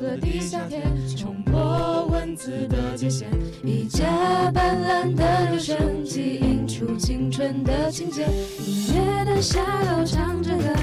的地下铁，冲破文字的界限，一架斑斓的留声机映出青春的情节，音乐的下楼唱着歌，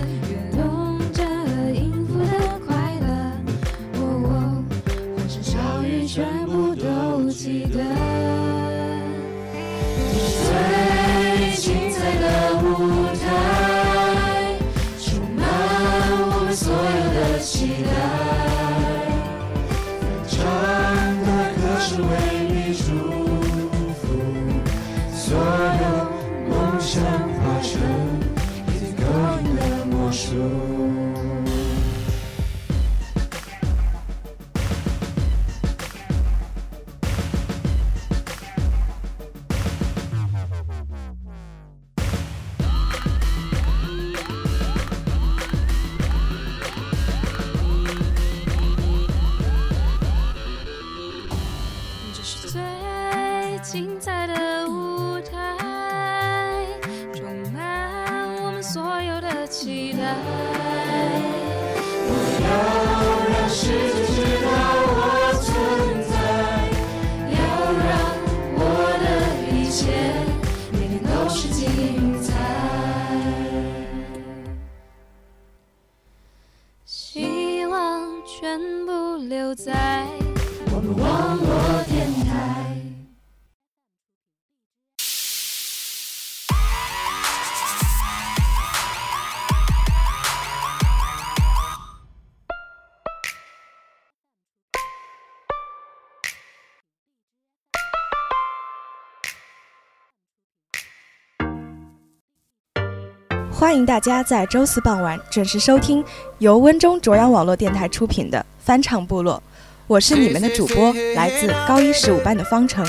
欢迎大家在周四傍晚准时收听由温州卓阳网络电台出品的翻唱部落，我是你们的主播，来自高一十五班的方程。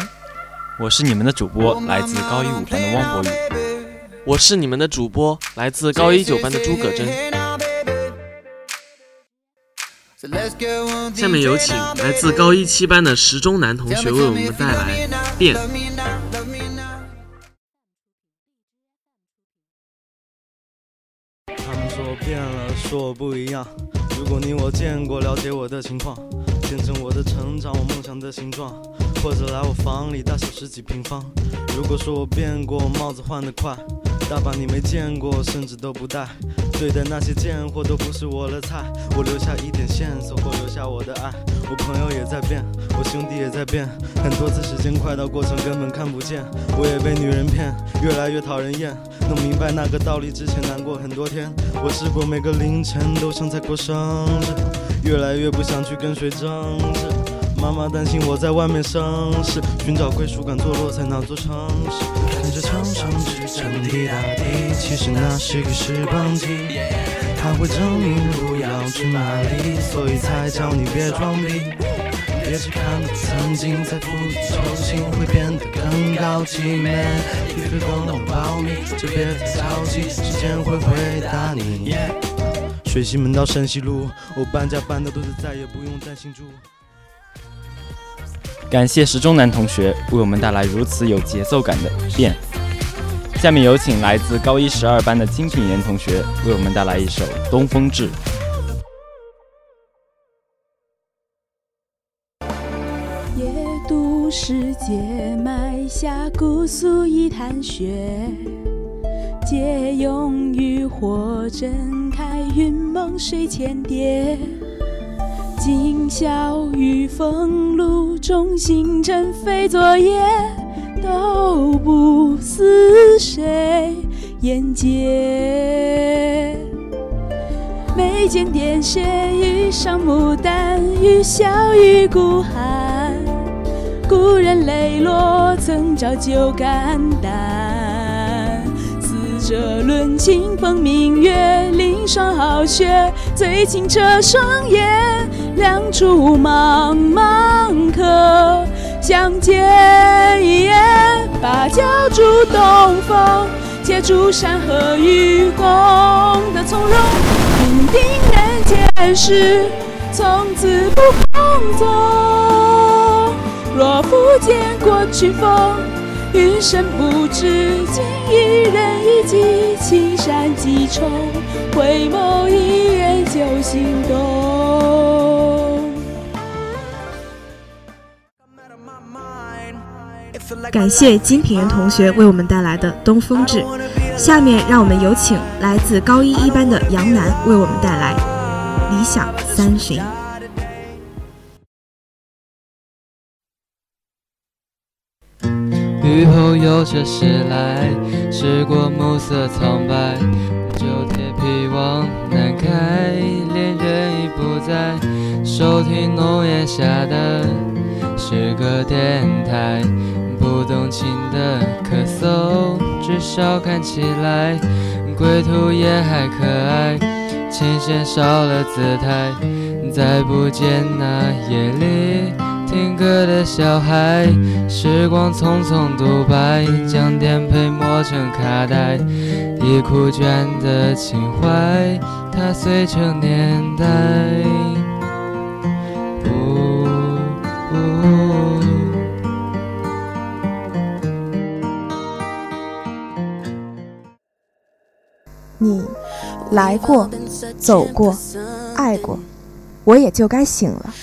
我是你们的主播，来自高一五班的汪博宇。我是你们的主播，来自高一九班的诸葛真。下面有请来自高一七班的石中南同学为我们带来《变》。说我不一样。如果你我见过，了解我的情况，见证我的成长，我梦想的形状，或者来我房里，大小十几平方。如果说我变过，帽子换得快，大把你没见过，甚至都不带。对待那些贱货都不是我的菜，我留下一点线索，或留下我的爱。我朋友也在变，我兄弟也在变，很多次时间快到过程根本看不见。我也被女人骗，越来越讨人厌。弄明白那个道理之前难过很多天，我试过每个凌晨都像在过生日，越来越不想去跟谁争执。妈妈担心我在外面生事，寻找归属感，坐落在哪座城市？看着墙上支撑的大地，其实那是个时光机，它会证明路要去哪里，所以才叫你别装逼。别只看到曾经在釜底抽薪，会变得更高级。Man，一个更懂保密，就别太着急，时间会回答你。水西门到山西路，我搬家搬的都是再也不用担心住。感谢石中南同学为我们带来如此有节奏感的《变》。下面有请来自高一十二班的金品言同学为我们带来一首《东风志》。夜读世界，埋下姑苏一潭雪，借用渔火震开云梦水千叠。今宵雨风露中，星辰非昨夜，都不似谁眼睫。眉间点血，衣上牡丹，雨笑愈孤寒。故人泪落，曾照旧肝胆。死者论清风明月，凌霜傲雪，醉清澈双眼，两处茫茫可相见。芭蕉住东风，借助山河与共的从容，定定人间事，从此不空纵。若复见过去风，云深不知，今一人一骑，青山几重，回眸一眼就心动。感谢金品源同学为我们带来的《东风志》。下面让我们有请来自高一一班的杨楠为我们带来《理想三旬》。雨后有车驶来，驶过暮色苍白，旧铁皮往南开，恋人已不在，收听浓烟下的是个电台，不动情的咳嗽，至少看起来归途也还可爱，琴弦少了姿态，再不见那夜里。听歌的小孩，时光匆匆独白，将颠沛磨成卡带，已枯卷的情怀，它碎成年代。来过，走过，爱过。我也就该醒了。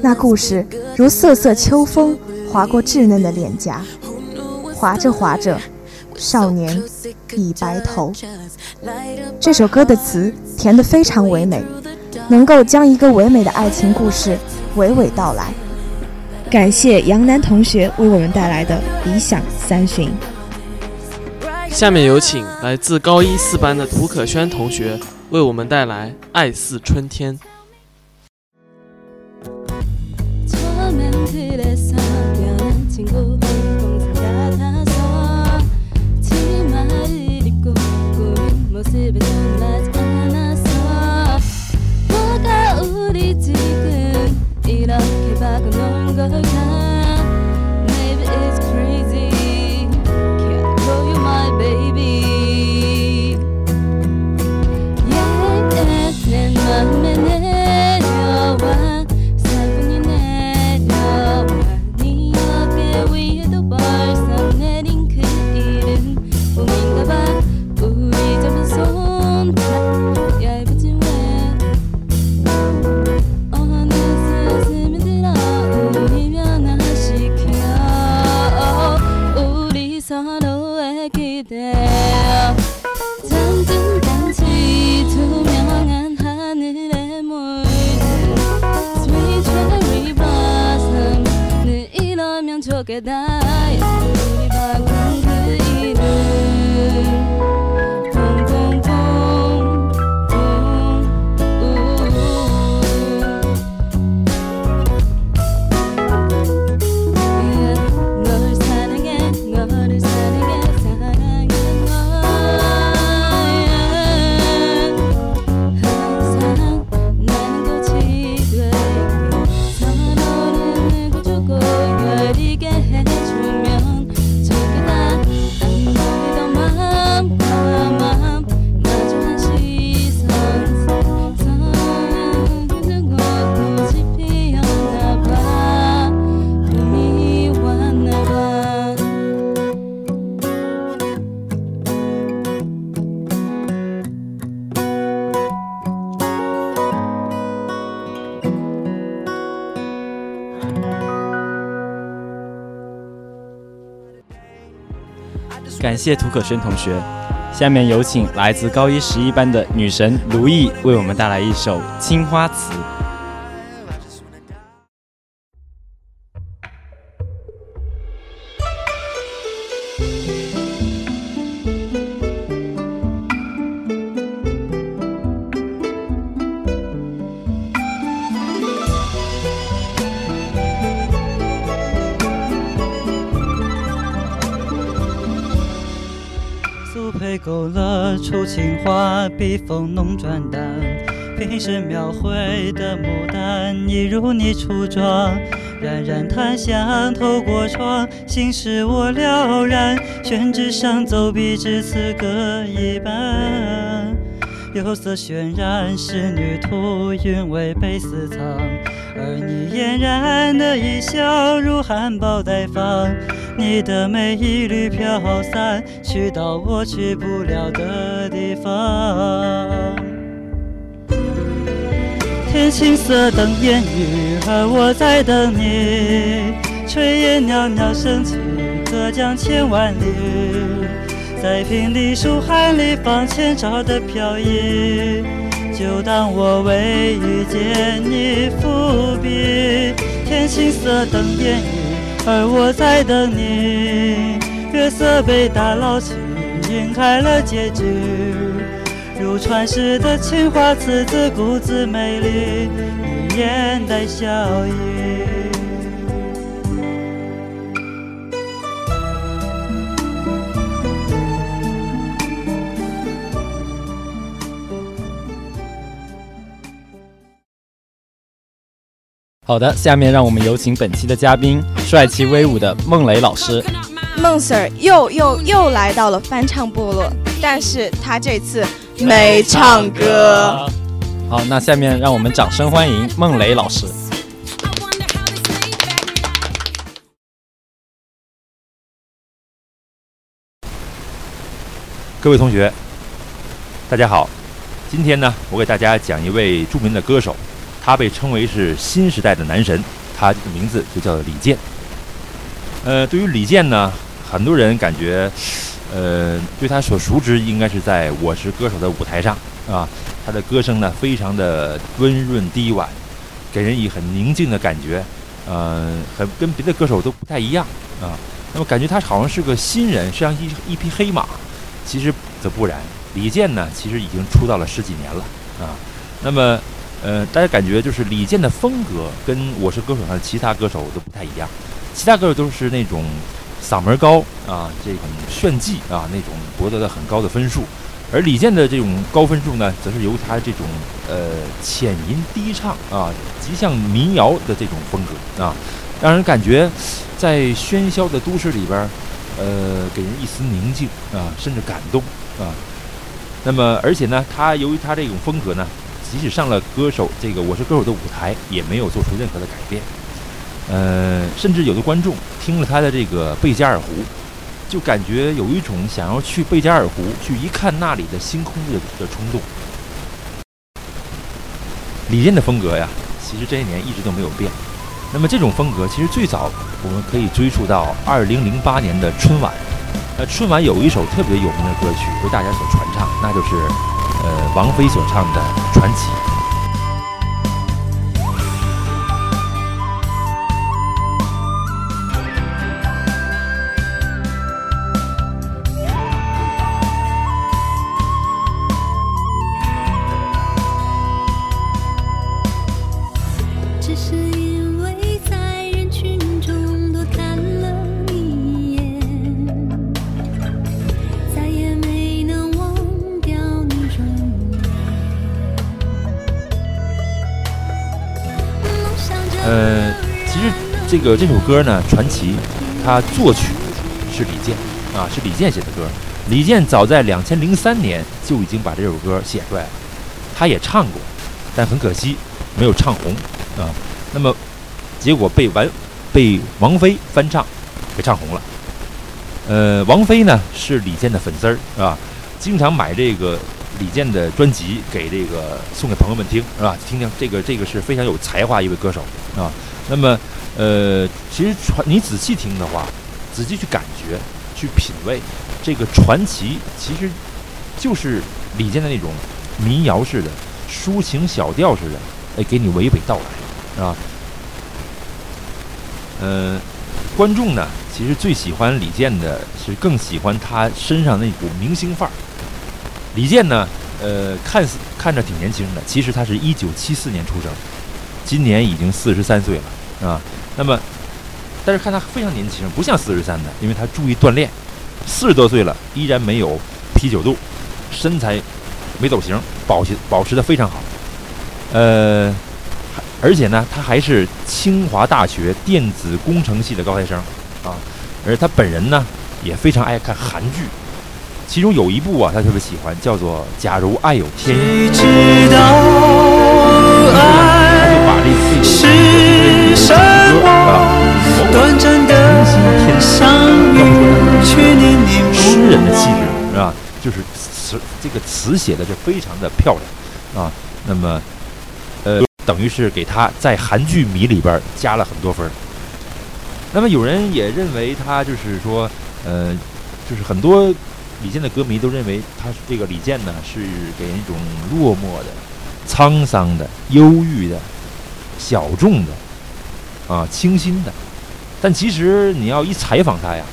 那故事如瑟瑟秋风划过稚嫩的脸颊，划着划着，少年已白头。这首歌的词填得非常唯美，能够将一个唯美的爱情故事娓娓道来。感谢杨楠同学为我们带来的《理想三旬》。下面有请来自高一四班的涂可轩同学为我们带来《爱似春天》。谢涂可轩同学。下面有请来自高一十一班的女神卢艺为我们带来一首《青花瓷》。出青花，笔锋浓转淡，平生描绘的牡丹，一如你初妆。冉冉檀香透过窗，心事我了然。宣纸上走笔至此搁一半，釉色渲染仕女图，韵味被私藏。而你嫣然的一笑，如含苞待放。你的美一缕飘散，去到我去不了的地方。天青色等烟雨，而我在等你。炊烟袅袅升起，隔江千万里，在平地树海里放前朝的飘逸。就当我为遇见你伏笔，天青色等烟雨，而我在等你。月色被打捞起，晕开了结局。如传世的青花瓷自顾自美丽，你眼带笑意。好的，下面让我们有请本期的嘉宾，帅气威武的孟磊老师。孟 Sir 又又又来到了翻唱部落，但是他这次没唱歌。好，那下面让我们掌声欢迎孟磊老师。各位同学，大家好。今天呢，我给大家讲一位著名的歌手。他被称为是新时代的男神，他的名字就叫李健。呃，对于李健呢，很多人感觉，呃，对他所熟知应该是在《我是歌手》的舞台上啊。他的歌声呢，非常的温润低婉，给人以很宁静的感觉，呃，很跟别的歌手都不太一样啊。那么感觉他好像是个新人，像一一匹黑马。其实则不然，李健呢，其实已经出道了十几年了啊。那么。呃，大家感觉就是李健的风格跟《我是歌手》上的其他歌手都不太一样，其他歌手都是那种嗓门高啊，这种炫技啊，那种博得了很高的分数，而李健的这种高分数呢，则是由他这种呃浅吟低唱啊，极像民谣的这种风格啊，让人感觉在喧嚣的都市里边，呃，给人一丝宁静啊，甚至感动啊。那么，而且呢，他由于他这种风格呢。即使上了歌手这个《我是歌手》的舞台，也没有做出任何的改变。呃，甚至有的观众听了他的这个贝加尔湖，就感觉有一种想要去贝加尔湖去一看那里的星空的的冲动。李健的风格呀，其实这些年一直都没有变。那么这种风格其实最早我们可以追溯到2008年的春晚。呃，春晚有一首特别有名的歌曲为大家所传唱，那就是。呃，王菲所唱的《传奇》。这个这首歌呢，《传奇》，它作曲是李健啊，是李健写的歌。李健早在两千零三年就已经把这首歌写出来了，他也唱过，但很可惜没有唱红啊。那么结果被王被王菲翻唱，给唱红了。呃，王菲呢是李健的粉丝儿啊，经常买这个。李健的专辑给这个送给朋友们听，是吧？听听这个，这个是非常有才华一位歌手啊。那么，呃，其实传你仔细听的话，仔细去感觉、去品味，这个传奇其实就是李健的那种民谣式的、抒情小调式的，哎，给你娓娓道来，是吧？呃，观众呢，其实最喜欢李健的是更喜欢他身上那股明星范儿。李健呢，呃，看似看着挺年轻的，其实他是一九七四年出生，今年已经四十三岁了，啊，那么，但是看他非常年轻，不像四十三的，因为他注意锻炼，四十多岁了依然没有啤酒肚，身材没走形，保持保持的非常好，呃，而且呢，他还是清华大学电子工程系的高材生，啊，而他本人呢也非常爱看韩剧。其中有一部啊，他特别喜欢，叫做《假如爱有天意》。他就把这这首歌啊，明星天要不说诗人的气质是吧？就是词这个词写的是非常的漂亮啊。那么，呃，等于是给他在韩剧迷里边加了很多分那么有人也认为他就是说，呃，就是很多李健的歌迷都认为他这个李健呢是给人一种落寞的、沧桑的、忧郁的、小众的啊、清新的。但其实你要一采访他呀，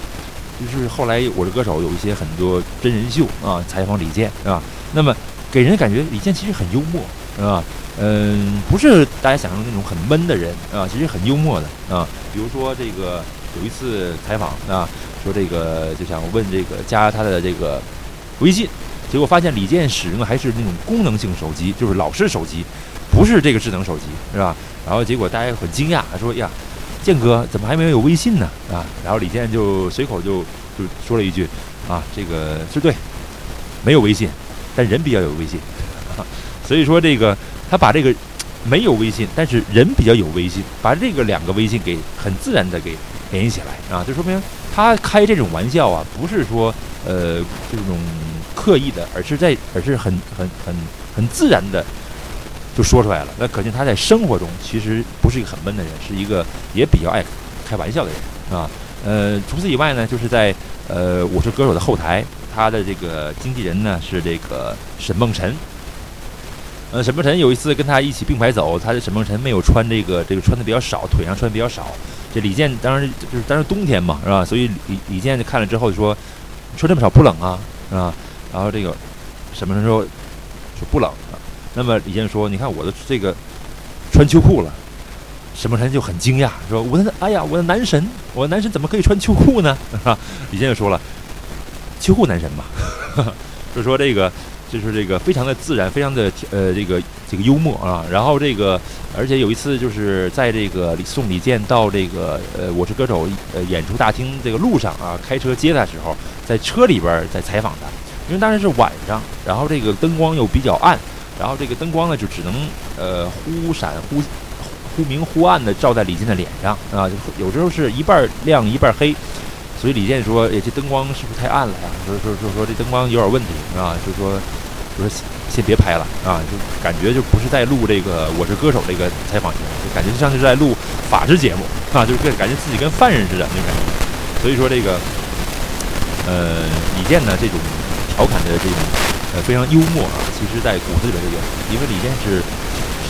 就是后来我是歌手有一些很多真人秀啊，采访李健啊，那么给人感觉李健其实很幽默，是吧？嗯，不是大家想象中那种很闷的人啊，其实很幽默的啊。比如说这个有一次采访啊，说这个就想问这个加他的这个微信，结果发现李健使用的还是那种功能性手机，就是老式手机，不是这个智能手机，是吧？然后结果大家很惊讶，说呀，健哥怎么还没有微信呢？啊，然后李健就随口就就说了一句啊，这个是对，没有微信，但人比较有微信，啊、所以说这个。他把这个没有微信，但是人比较有微信，把这个两个微信给很自然的给联系起来啊，就说明他开这种玩笑啊，不是说呃这种刻意的，而是在而是很很很很自然的就说出来了。那可见他在生活中其实不是一个很闷的人，是一个也比较爱开玩笑的人啊。呃，除此以外呢，就是在呃我是歌手的后台，他的这个经纪人呢是这个沈梦辰。呃，沈梦辰有一次跟他一起并排走，他的沈梦辰没有穿这个，这个穿的比较少，腿上穿的比较少。这李健当然就是当时冬天嘛，是吧？所以李李健就看了之后就说：“穿这么少不冷啊，是吧？”然后这个沈梦辰说：“说不冷。”那么李健说：“你看我的这个穿秋裤了。”沈梦辰就很惊讶，说：“我的哎呀，我的男神，我的男神怎么可以穿秋裤呢？”啊，李健就说了：“秋裤男神嘛。”就说这个。就是这个非常的自然，非常的呃这个这个幽默啊。然后这个，而且有一次就是在这个送李健到这个呃我是歌手呃演出大厅这个路上啊，开车接他时候，在车里边在采访他，因为当时是晚上，然后这个灯光又比较暗，然后这个灯光呢就只能呃忽闪忽忽明忽暗的照在李健的脸上啊，有时候是一半亮一半黑。所以李健说：“哎，这灯光是不是太暗了呀？说说说说这灯光有点问题啊，就说就说先别拍了啊，就感觉就不是在录这个《我是歌手》这个采访节目，就感觉就像是在录法制节目啊，就是感觉自己跟犯人似的那种感觉。所以说这个呃，李健呢这种调侃的这种呃非常幽默啊，其实在骨子里边就有，因为李健是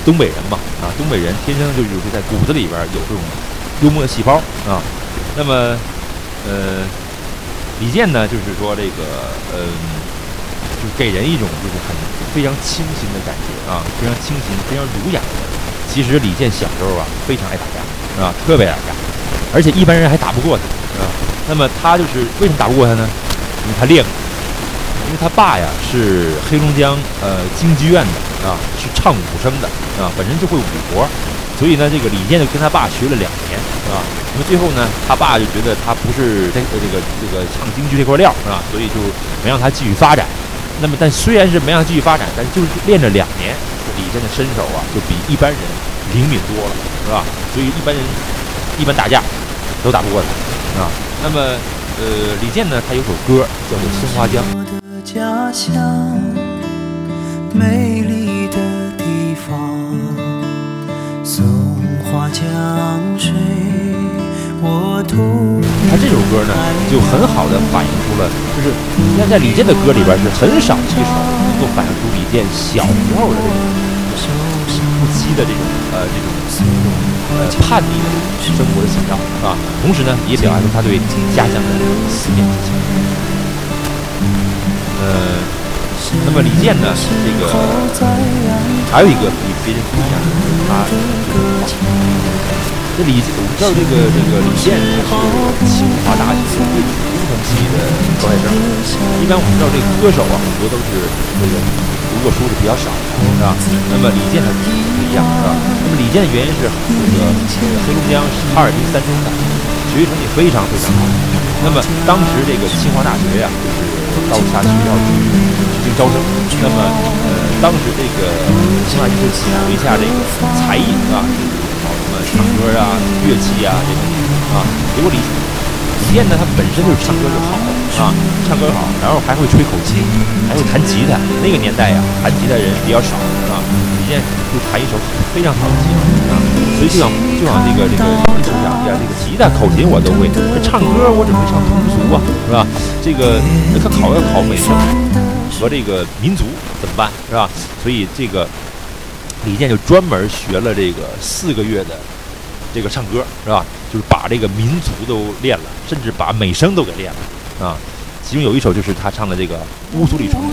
东北人嘛啊，东北人天生就就是在骨子里边有这种幽默的细胞啊，那么。”呃，李健呢，就是说这个，嗯，就给人一种就是很非常清新的感觉啊，非常清新、非常儒雅的。其实李健小时候啊，非常爱打架，啊？特别爱打架，而且一般人还打不过他，啊？那么他就是为什么打不过他呢？因为他练过，因为他爸呀是黑龙江呃京剧院的啊，是唱武生的啊，本身就会武活。所以呢，这个李健就跟他爸学了两年，啊？那么最后呢，他爸就觉得他不是这个这个这个唱京剧这块料，是吧？所以就没让他继续发展。那么，但虽然是没让他继续发展，但就是练了两年，李健的身手啊，就比一般人灵敏多了，是吧？所以一般人一般打架都打不过他，啊。那么，呃，李健呢，他有首歌叫做《松花江》。他这首歌呢，就很好的反映出了，就是你看在李健的歌里边是很少一首能够反映出李健小时候的这种不羁的这种呃这种呃叛逆的生活的写照啊，同时呢也表达出他对家乡的思念之情。呃，那么李健呢，这个还有一个比别人不一样的，他。这李，我们知道这个这个李健他是清华大学电子工程系的高材生。一般我们知道这个歌手啊，很多都是这个读过书的比较少，是吧？那么李健呢不一样，是吧？那么李健的原因是这个黑龙江哈尔滨三中的，学习成绩非常非常好。那么当时这个清华大学呀，就是到其他学校去进行招生。那么呃，当时这个清华就请了一下这个才艺啊，就，是搞什么？唱歌啊，乐器啊，这种啊，结果李李健呢，他本身就是唱歌就好啊，唱歌好，然后还会吹口琴，还会弹吉他。那个年代呀，弹吉他人比较少啊，李健就弹一首非常好的吉他啊，所以就想就想这个这个李组长呀，这个吉他、口琴我都会，这唱歌我怎么会唱通俗啊，是吧？这个那可考要考美声和这个民族怎么办，是吧？所以这个李健就专门学了这个四个月的这个唱歌，是吧？就是把这个民族都练了，甚至把美声都给练了啊。其中有一首就是他唱的这个《乌苏里船歌》。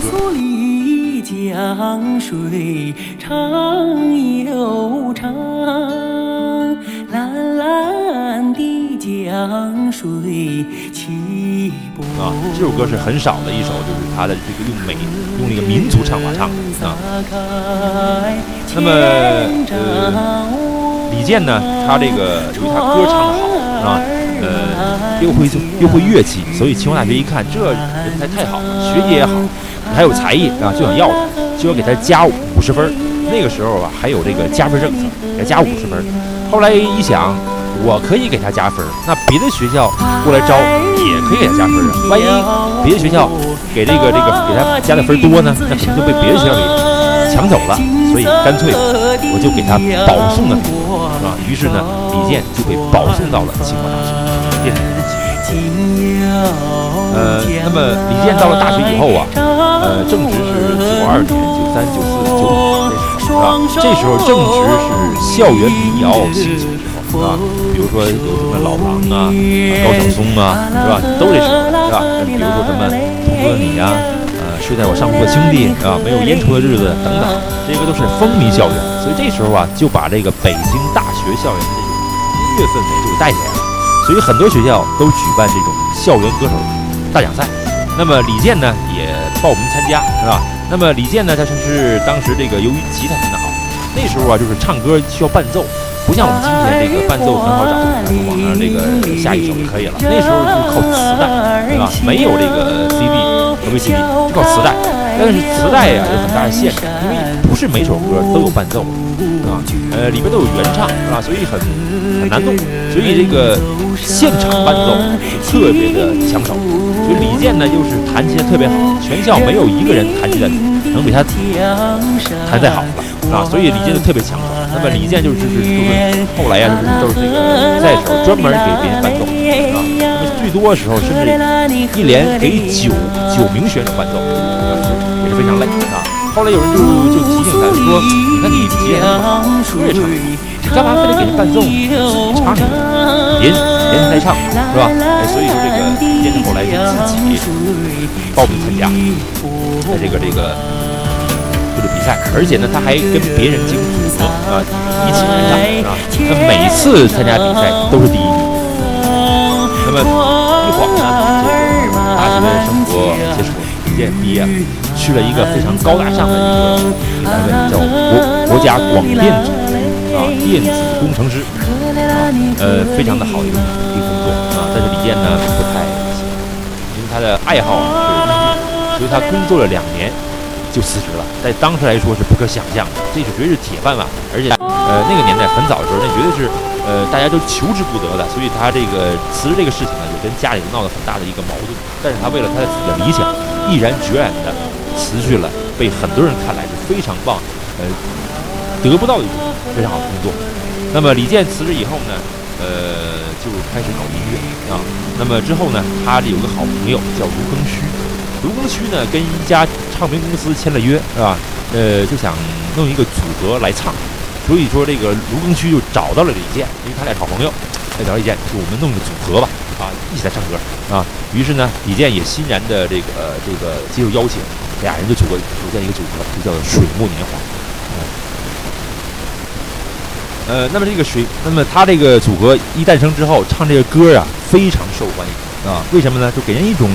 江水长又长，蓝蓝的江水起波。啊，这首歌是很少的一首，就是他的这个用美用那个民族唱法唱的啊。那么呃，李健呢，他这个由于他歌唱的好啊，呃，又会又会乐器，所以清华大学一看这人才太好了，学习也好。还有才艺啊，就想要他，就要给他加五十分。那个时候啊，还有这个加分政策，给他加五十分。后来一想，我可以给他加分，那别的学校过来招也可以给他加分啊。万一别的学校给这个这个给他加的分多呢，那可能就被别的学校给抢走了。所以干脆我就给他保送了，于是呢，李健就被保送到了清华大学，变成了呃，那么李健到了大学以后啊。呃，正值是九二年、九三、九四、九五这时候，是吧？这时候正值是校园民谣兴起的时候，是吧？比如说有什么老狼啊、高晓松啊，是吧？都这时候，是吧？比如说什么痛哭的你呀，呃，睡在我上铺的兄弟，啊，没有烟抽的日子等等，这个都是风靡校园。所以这时候啊，就把这个北京大学校园的这种音乐氛围就给带起来了。所以很多学校都举办这种校园歌手大奖赛。那么李健呢也报名参加，是吧？那么李健呢，他就是当时这个由于吉他弹得好，那时候啊就是唱歌需要伴奏，不像我们今天这个伴奏很好找，从网上这个下一首就可以了。那时候就是靠磁带，是吧？没有这个 CD 和 VCD，就靠磁带。但是磁带呀有很大的限制，因为不是每首歌都有伴奏，啊，呃里边都有原唱，啊？所以很很难弄，所以这个现场伴奏特别的抢手。所以李健呢，又是弹琴特别好，全校没有一个人弹琴的能比他弹再好了啊！所以李健就特别抢手。那么李健就是就是就是后来呀，就是都是这个比赛的时候专门给别人伴奏啊。那么最多的时候甚至一连给九九名选手伴奏，也是非常累啊。后来有人就就提醒他说：“你看你吉他唱歌也唱，你干嘛非得给人伴奏呢？唱一个，连连弹带唱是吧？哎，所以说这个。”后来就自己报名参加，在这个这个这个比赛，而且呢，他还跟别人竞组啊，一起参加啊。他每次参加比赛都是第一名。那么一晃呢，这个大学生活结束，李健毕业，去了一个非常高大上的一个单位，叫国国家广电总局啊，电子工程师啊，呃，非常的好一个一个工作啊。但是李健呢，不太因为。他的爱好啊是音乐所以他工作了两年就辞职了，在当时来说是不可想象的，这是绝对是铁饭碗，而且呃那个年代很早的时候，那绝对是呃大家都求之不得的，所以他这个辞职这个事情呢，也跟家里闹了很大的一个矛盾。但是他为了他自己的理想，毅然决然的辞去了被很多人看来是非常棒，呃得不到的一种非常好的工作。那么李健辞职以后呢，呃就开始搞音乐啊。那么之后呢，他有个好朋友叫卢庚戌，卢庚戌呢跟一家唱片公司签了约，是吧？呃，就想弄一个组合来唱，所以说这个卢庚戌就找到了李健，因为他俩好朋友，来找李健，就我们弄个组合吧，啊，一起来唱歌啊。于是呢，李健也欣然的这个这个接受邀请，俩人就组个组建一个组合，就叫水木年华。呃，那么这个水，那么他这个组合一诞生之后，唱这个歌啊，非常受欢迎啊。为什么呢？就给人一种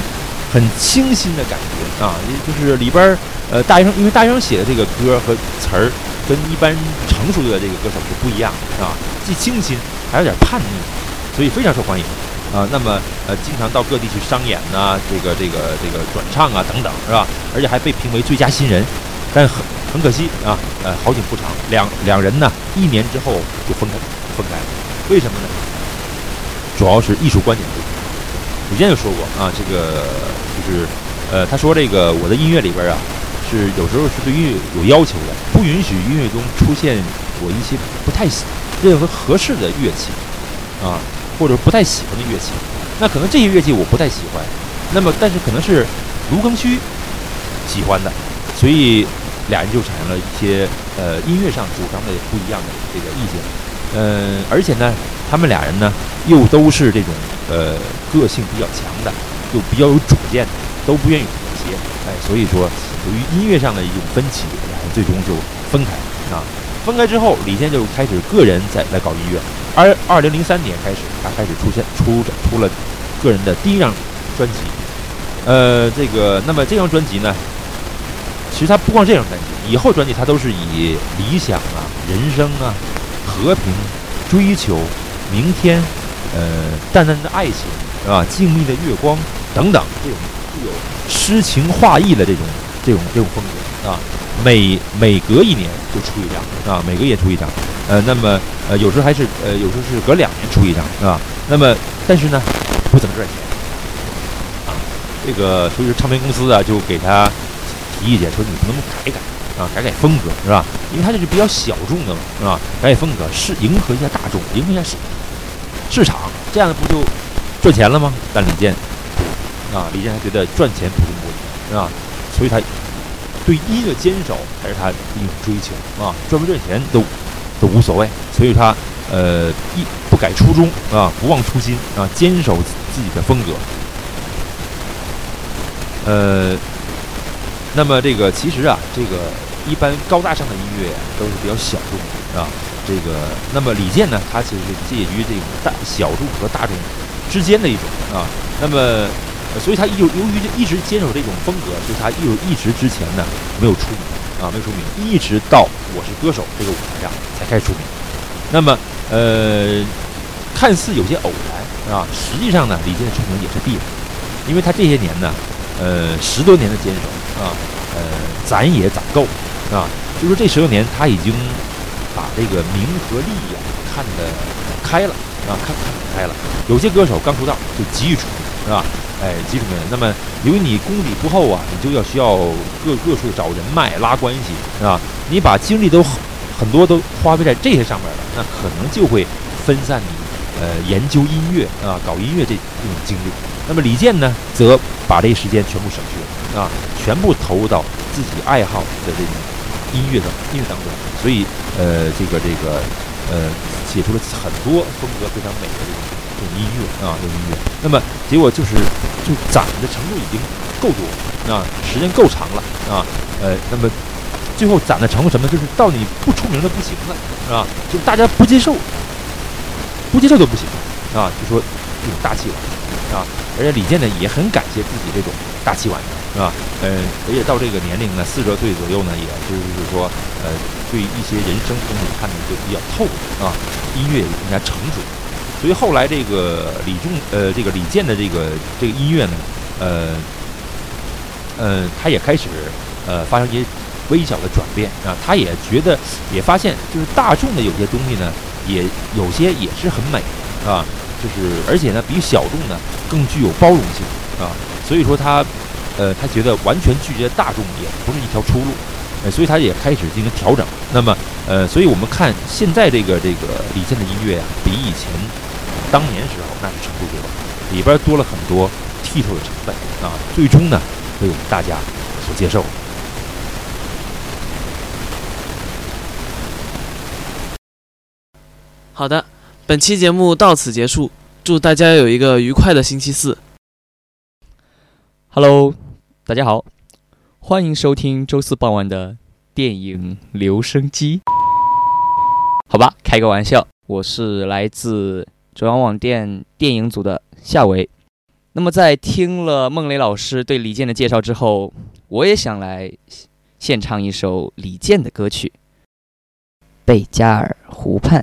很清新的感觉啊，就是里边呃大学生，因为大学生写的这个歌和词儿跟一般成熟的这个歌手是不一样的啊，既清新还有点叛逆，所以非常受欢迎啊。那么呃，经常到各地去商演呐，这个这个这个转唱啊等等，是吧？而且还被评为最佳新人，但很。很可惜啊，呃，好景不长，两两人呢，一年之后就分开分开了。为什么呢？主要是艺术观点不同。李健就说过啊，这个就是，呃，他说这个我的音乐里边啊，是有时候是对音乐有要求的，不允许音乐中出现我一些不太认为合适的乐器啊。或者不太喜欢的乐器。那可能这些乐器我不太喜欢，那么但是可能是卢庚戌喜欢的，所以俩人就产生了一些呃音乐上主张的不一样的这个意见。嗯，而且呢，他们俩人呢又都是这种呃个性比较强的，又比较有主见的，都不愿意妥协。哎，所以说由于音乐上的一种分歧，俩人最终就分开啊。分开之后，李健就开始个人在来搞音乐。而二零零三年开始，他开始出现出出了个人的第一张专辑。呃，这个那么这张专辑呢，其实他不光这张专辑，以后专辑他都是以理想啊、人生啊、和平、追求、明天、呃、淡淡的爱情是吧、静谧的月光等等这种具有诗情画意的这种这种这种风格啊。每每隔一年就出一张啊，每个月出一张，呃，那么呃有时候还是呃有时候是隔两年出一张啊，那么但是呢不怎么赚钱啊，这个所以说唱片公司啊就给他提意见说你能不能改改啊，改改风格是吧？因为他这是比较小众的嘛是吧？改改风格是迎合一下大众，迎合一下市市场，这样不就赚钱了吗？但李健啊，李健还觉得赚钱不是目的是吧？所以他。对音乐坚守才是他一种追求啊，赚不赚钱都都无所谓。所以他呃一不改初衷啊，不忘初心啊，坚守自己的风格。呃，那么这个其实啊，这个一般高大上的音乐都是比较小众的啊。这个那么李健呢，他其实是介于这种大小众和大众之间的一种啊。那么。所以他由由于一直坚守这种风格，所以他又一直之前呢没有出名啊，没有出名，一直到《我是歌手》这个舞台上才开始出名。那么，呃，看似有些偶然啊，实际上呢，李健的出名也是必然，因为他这些年呢，呃，十多年的坚守啊，呃，攒也攒够啊，就说这十多年他已经把这个名和利呀看得开了啊，看看开了。有些歌手刚出道就急于出名，是吧？哎，基础面。那么，由于你功底不厚啊，你就要需要各各处找人脉拉关系，是吧？你把精力都很多都花费在这些上面了，那可能就会分散你呃研究音乐啊、搞音乐这这种精力。那么李健呢，则把这些时间全部省去了啊，全部投入到自己爱好的这种音乐的音乐当中。所以，呃，这个这个呃，写出了很多风格非常美的这种。这种音乐啊，这种音乐，那么结果就是，就攒的程度已经够多啊，时间够长了啊，呃，那么最后攒的程度什么？就是到你不出名的不行了，是吧？就大家不接受，不接受都不行啊，就说这种大器晚成啊。而且李健呢也很感谢自己这种大器晚成，是吧？嗯，而且到这个年龄呢，四十岁左右呢，也就是说，呃，对一些人生东西看的就比较透啊，音乐也更加成熟。所以后来这个李仲呃这个李健的这个这个音乐呢，呃，呃，他也开始呃发生一些微小的转变啊，他也觉得也发现就是大众的有些东西呢，也有些也是很美啊，就是而且呢比小众呢更具有包容性啊，所以说他呃他觉得完全拒绝大众也不是一条出路，呃，所以他也开始进行调整。那么呃，所以我们看现在这个这个李健的音乐啊，比以前。当年时候那是成熟多了，里边多了很多剔透的成分啊，最终呢被我们大家所接受。好的，本期节目到此结束，祝大家有一个愉快的星期四。Hello，大家好，欢迎收听周四傍晚的电影留声机。好吧，开个玩笑，我是来自。中央网电电影组的夏维，那么在听了孟雷老师对李健的介绍之后，我也想来献唱一首李健的歌曲《贝加尔湖畔》。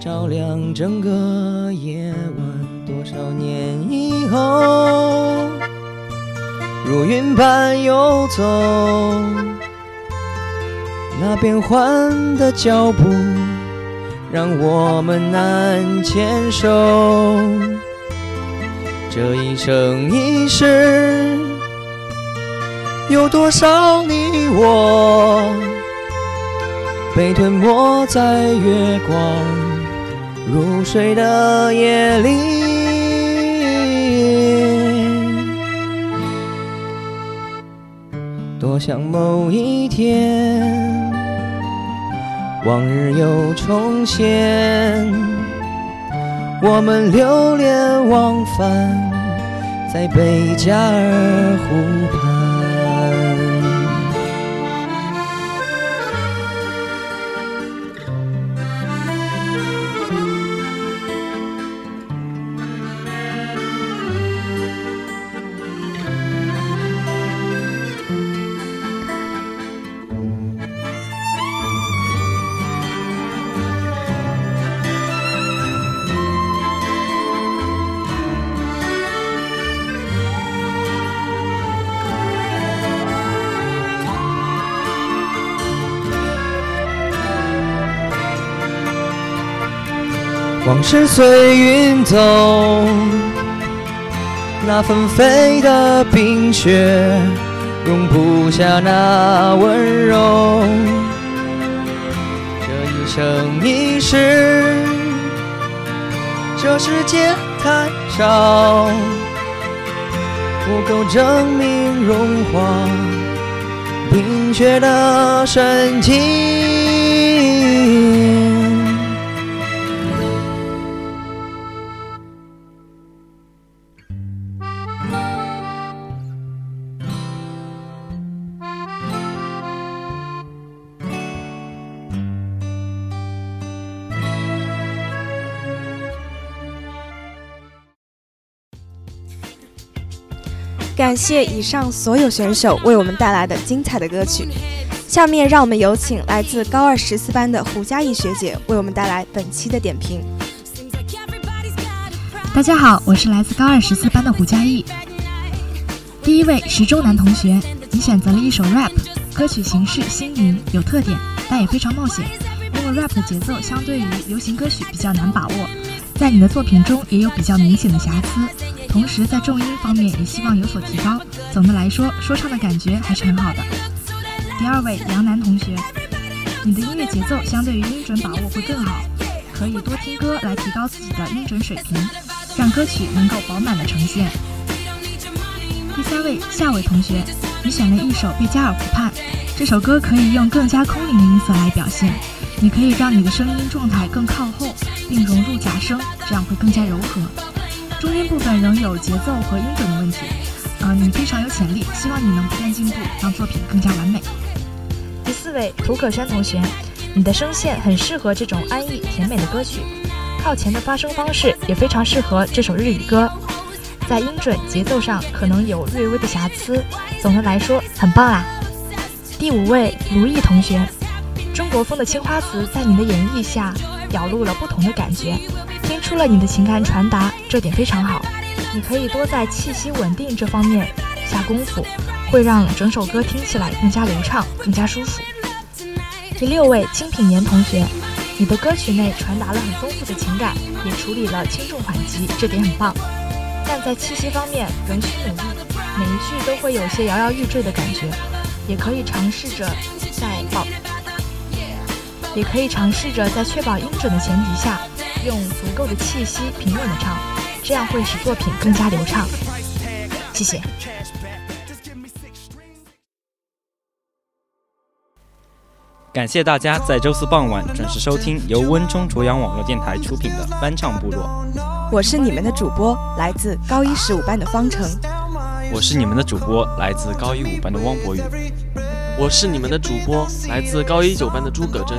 照亮整个夜晚。多少年以后，如云般游走，那变幻的脚步让我们难牵手。这一生一世，有多少你我被吞没在月光如水的夜里？多想某一天，往日又重现，我们流连忘返。在贝加尔湖畔。往事随云走，那纷飞的冰雪容不下那温柔。这一生一世，这世界太少，不够证明融化冰雪的深情。感谢以上所有选手为我们带来的精彩的歌曲。下面让我们有请来自高二十四班的胡佳艺学姐为我们带来本期的点评。大家好，我是来自高二十四班的胡佳艺。第一位石中南同学，你选择了一首 rap，歌曲形式新颖有特点，但也非常冒险。因为 rap 的节奏相对于流行歌曲比较难把握，在你的作品中也有比较明显的瑕疵。同时，在重音方面也希望有所提高。总的来说，说唱的感觉还是很好的。第二位杨楠同学，你的音乐节奏相对于音准把握会更好，可以多听歌来提高自己的音准水平，让歌曲能够饱满的呈现。第三位夏伟同学，你选了一首《贝加尔湖畔》，这首歌可以用更加空灵的音色来表现，你可以让你的声音状态更靠后，并融入假声，这样会更加柔和。中间部分仍有节奏和音准的问题，呃，你非常有潜力，希望你能不断进步，让作品更加完美。第四位涂可山同学，你的声线很适合这种安逸甜美的歌曲，靠前的发声方式也非常适合这首日语歌，在音准节奏上可能有略微的瑕疵，总的来说很棒啊。第五位卢毅同学，中国风的青花瓷在你的演绎下表露了不同的感觉。听出了你的情感传达，这点非常好。你可以多在气息稳定这方面下功夫，会让整首歌听起来更加流畅、更加舒服。第六位清品年同学，你的歌曲内传达了很丰富的情感，也处理了轻重缓急，这点很棒。但在气息方面仍需努力，每一句都会有些摇摇欲坠的感觉，也可以尝试着在保，也可以尝试着在确保音准的前提下。用足够的气息平稳的唱，这样会使作品更加流畅。谢谢。感谢大家在周四傍晚准时收听由温中卓阳网络电台出品的翻唱部落。我是你们的主播，来自高一十五班的方程。我是你们的主播，来自高一五班的汪博宇。我是你们的主播，来自高一九班的诸葛真。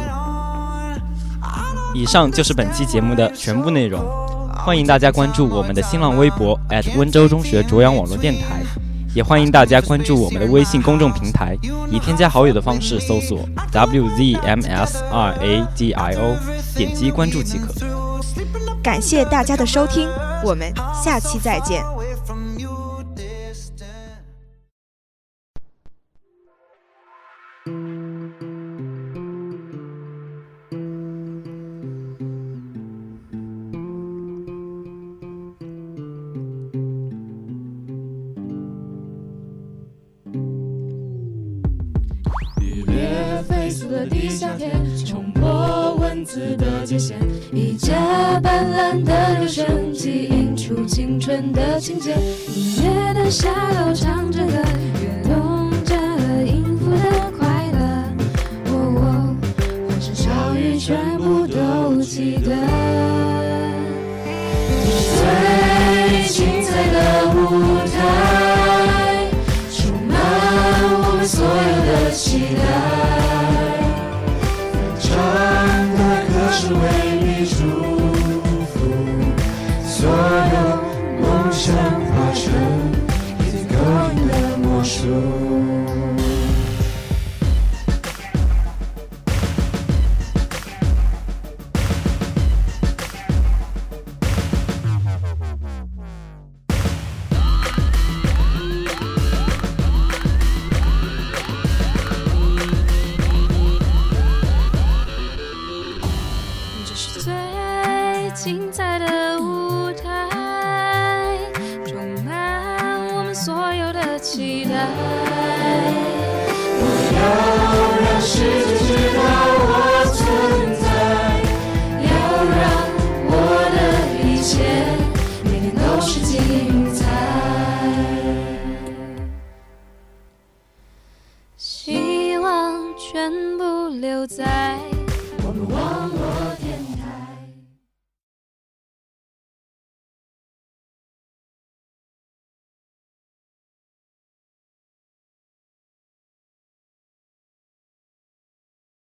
以上就是本期节目的全部内容。欢迎大家关注我们的新浪微博温州中学卓阳网络电台，也欢迎大家关注我们的微信公众平台，以添加好友的方式搜索 WZMSRADIO，点击关注即可。感谢大家的收听，我们下期再见。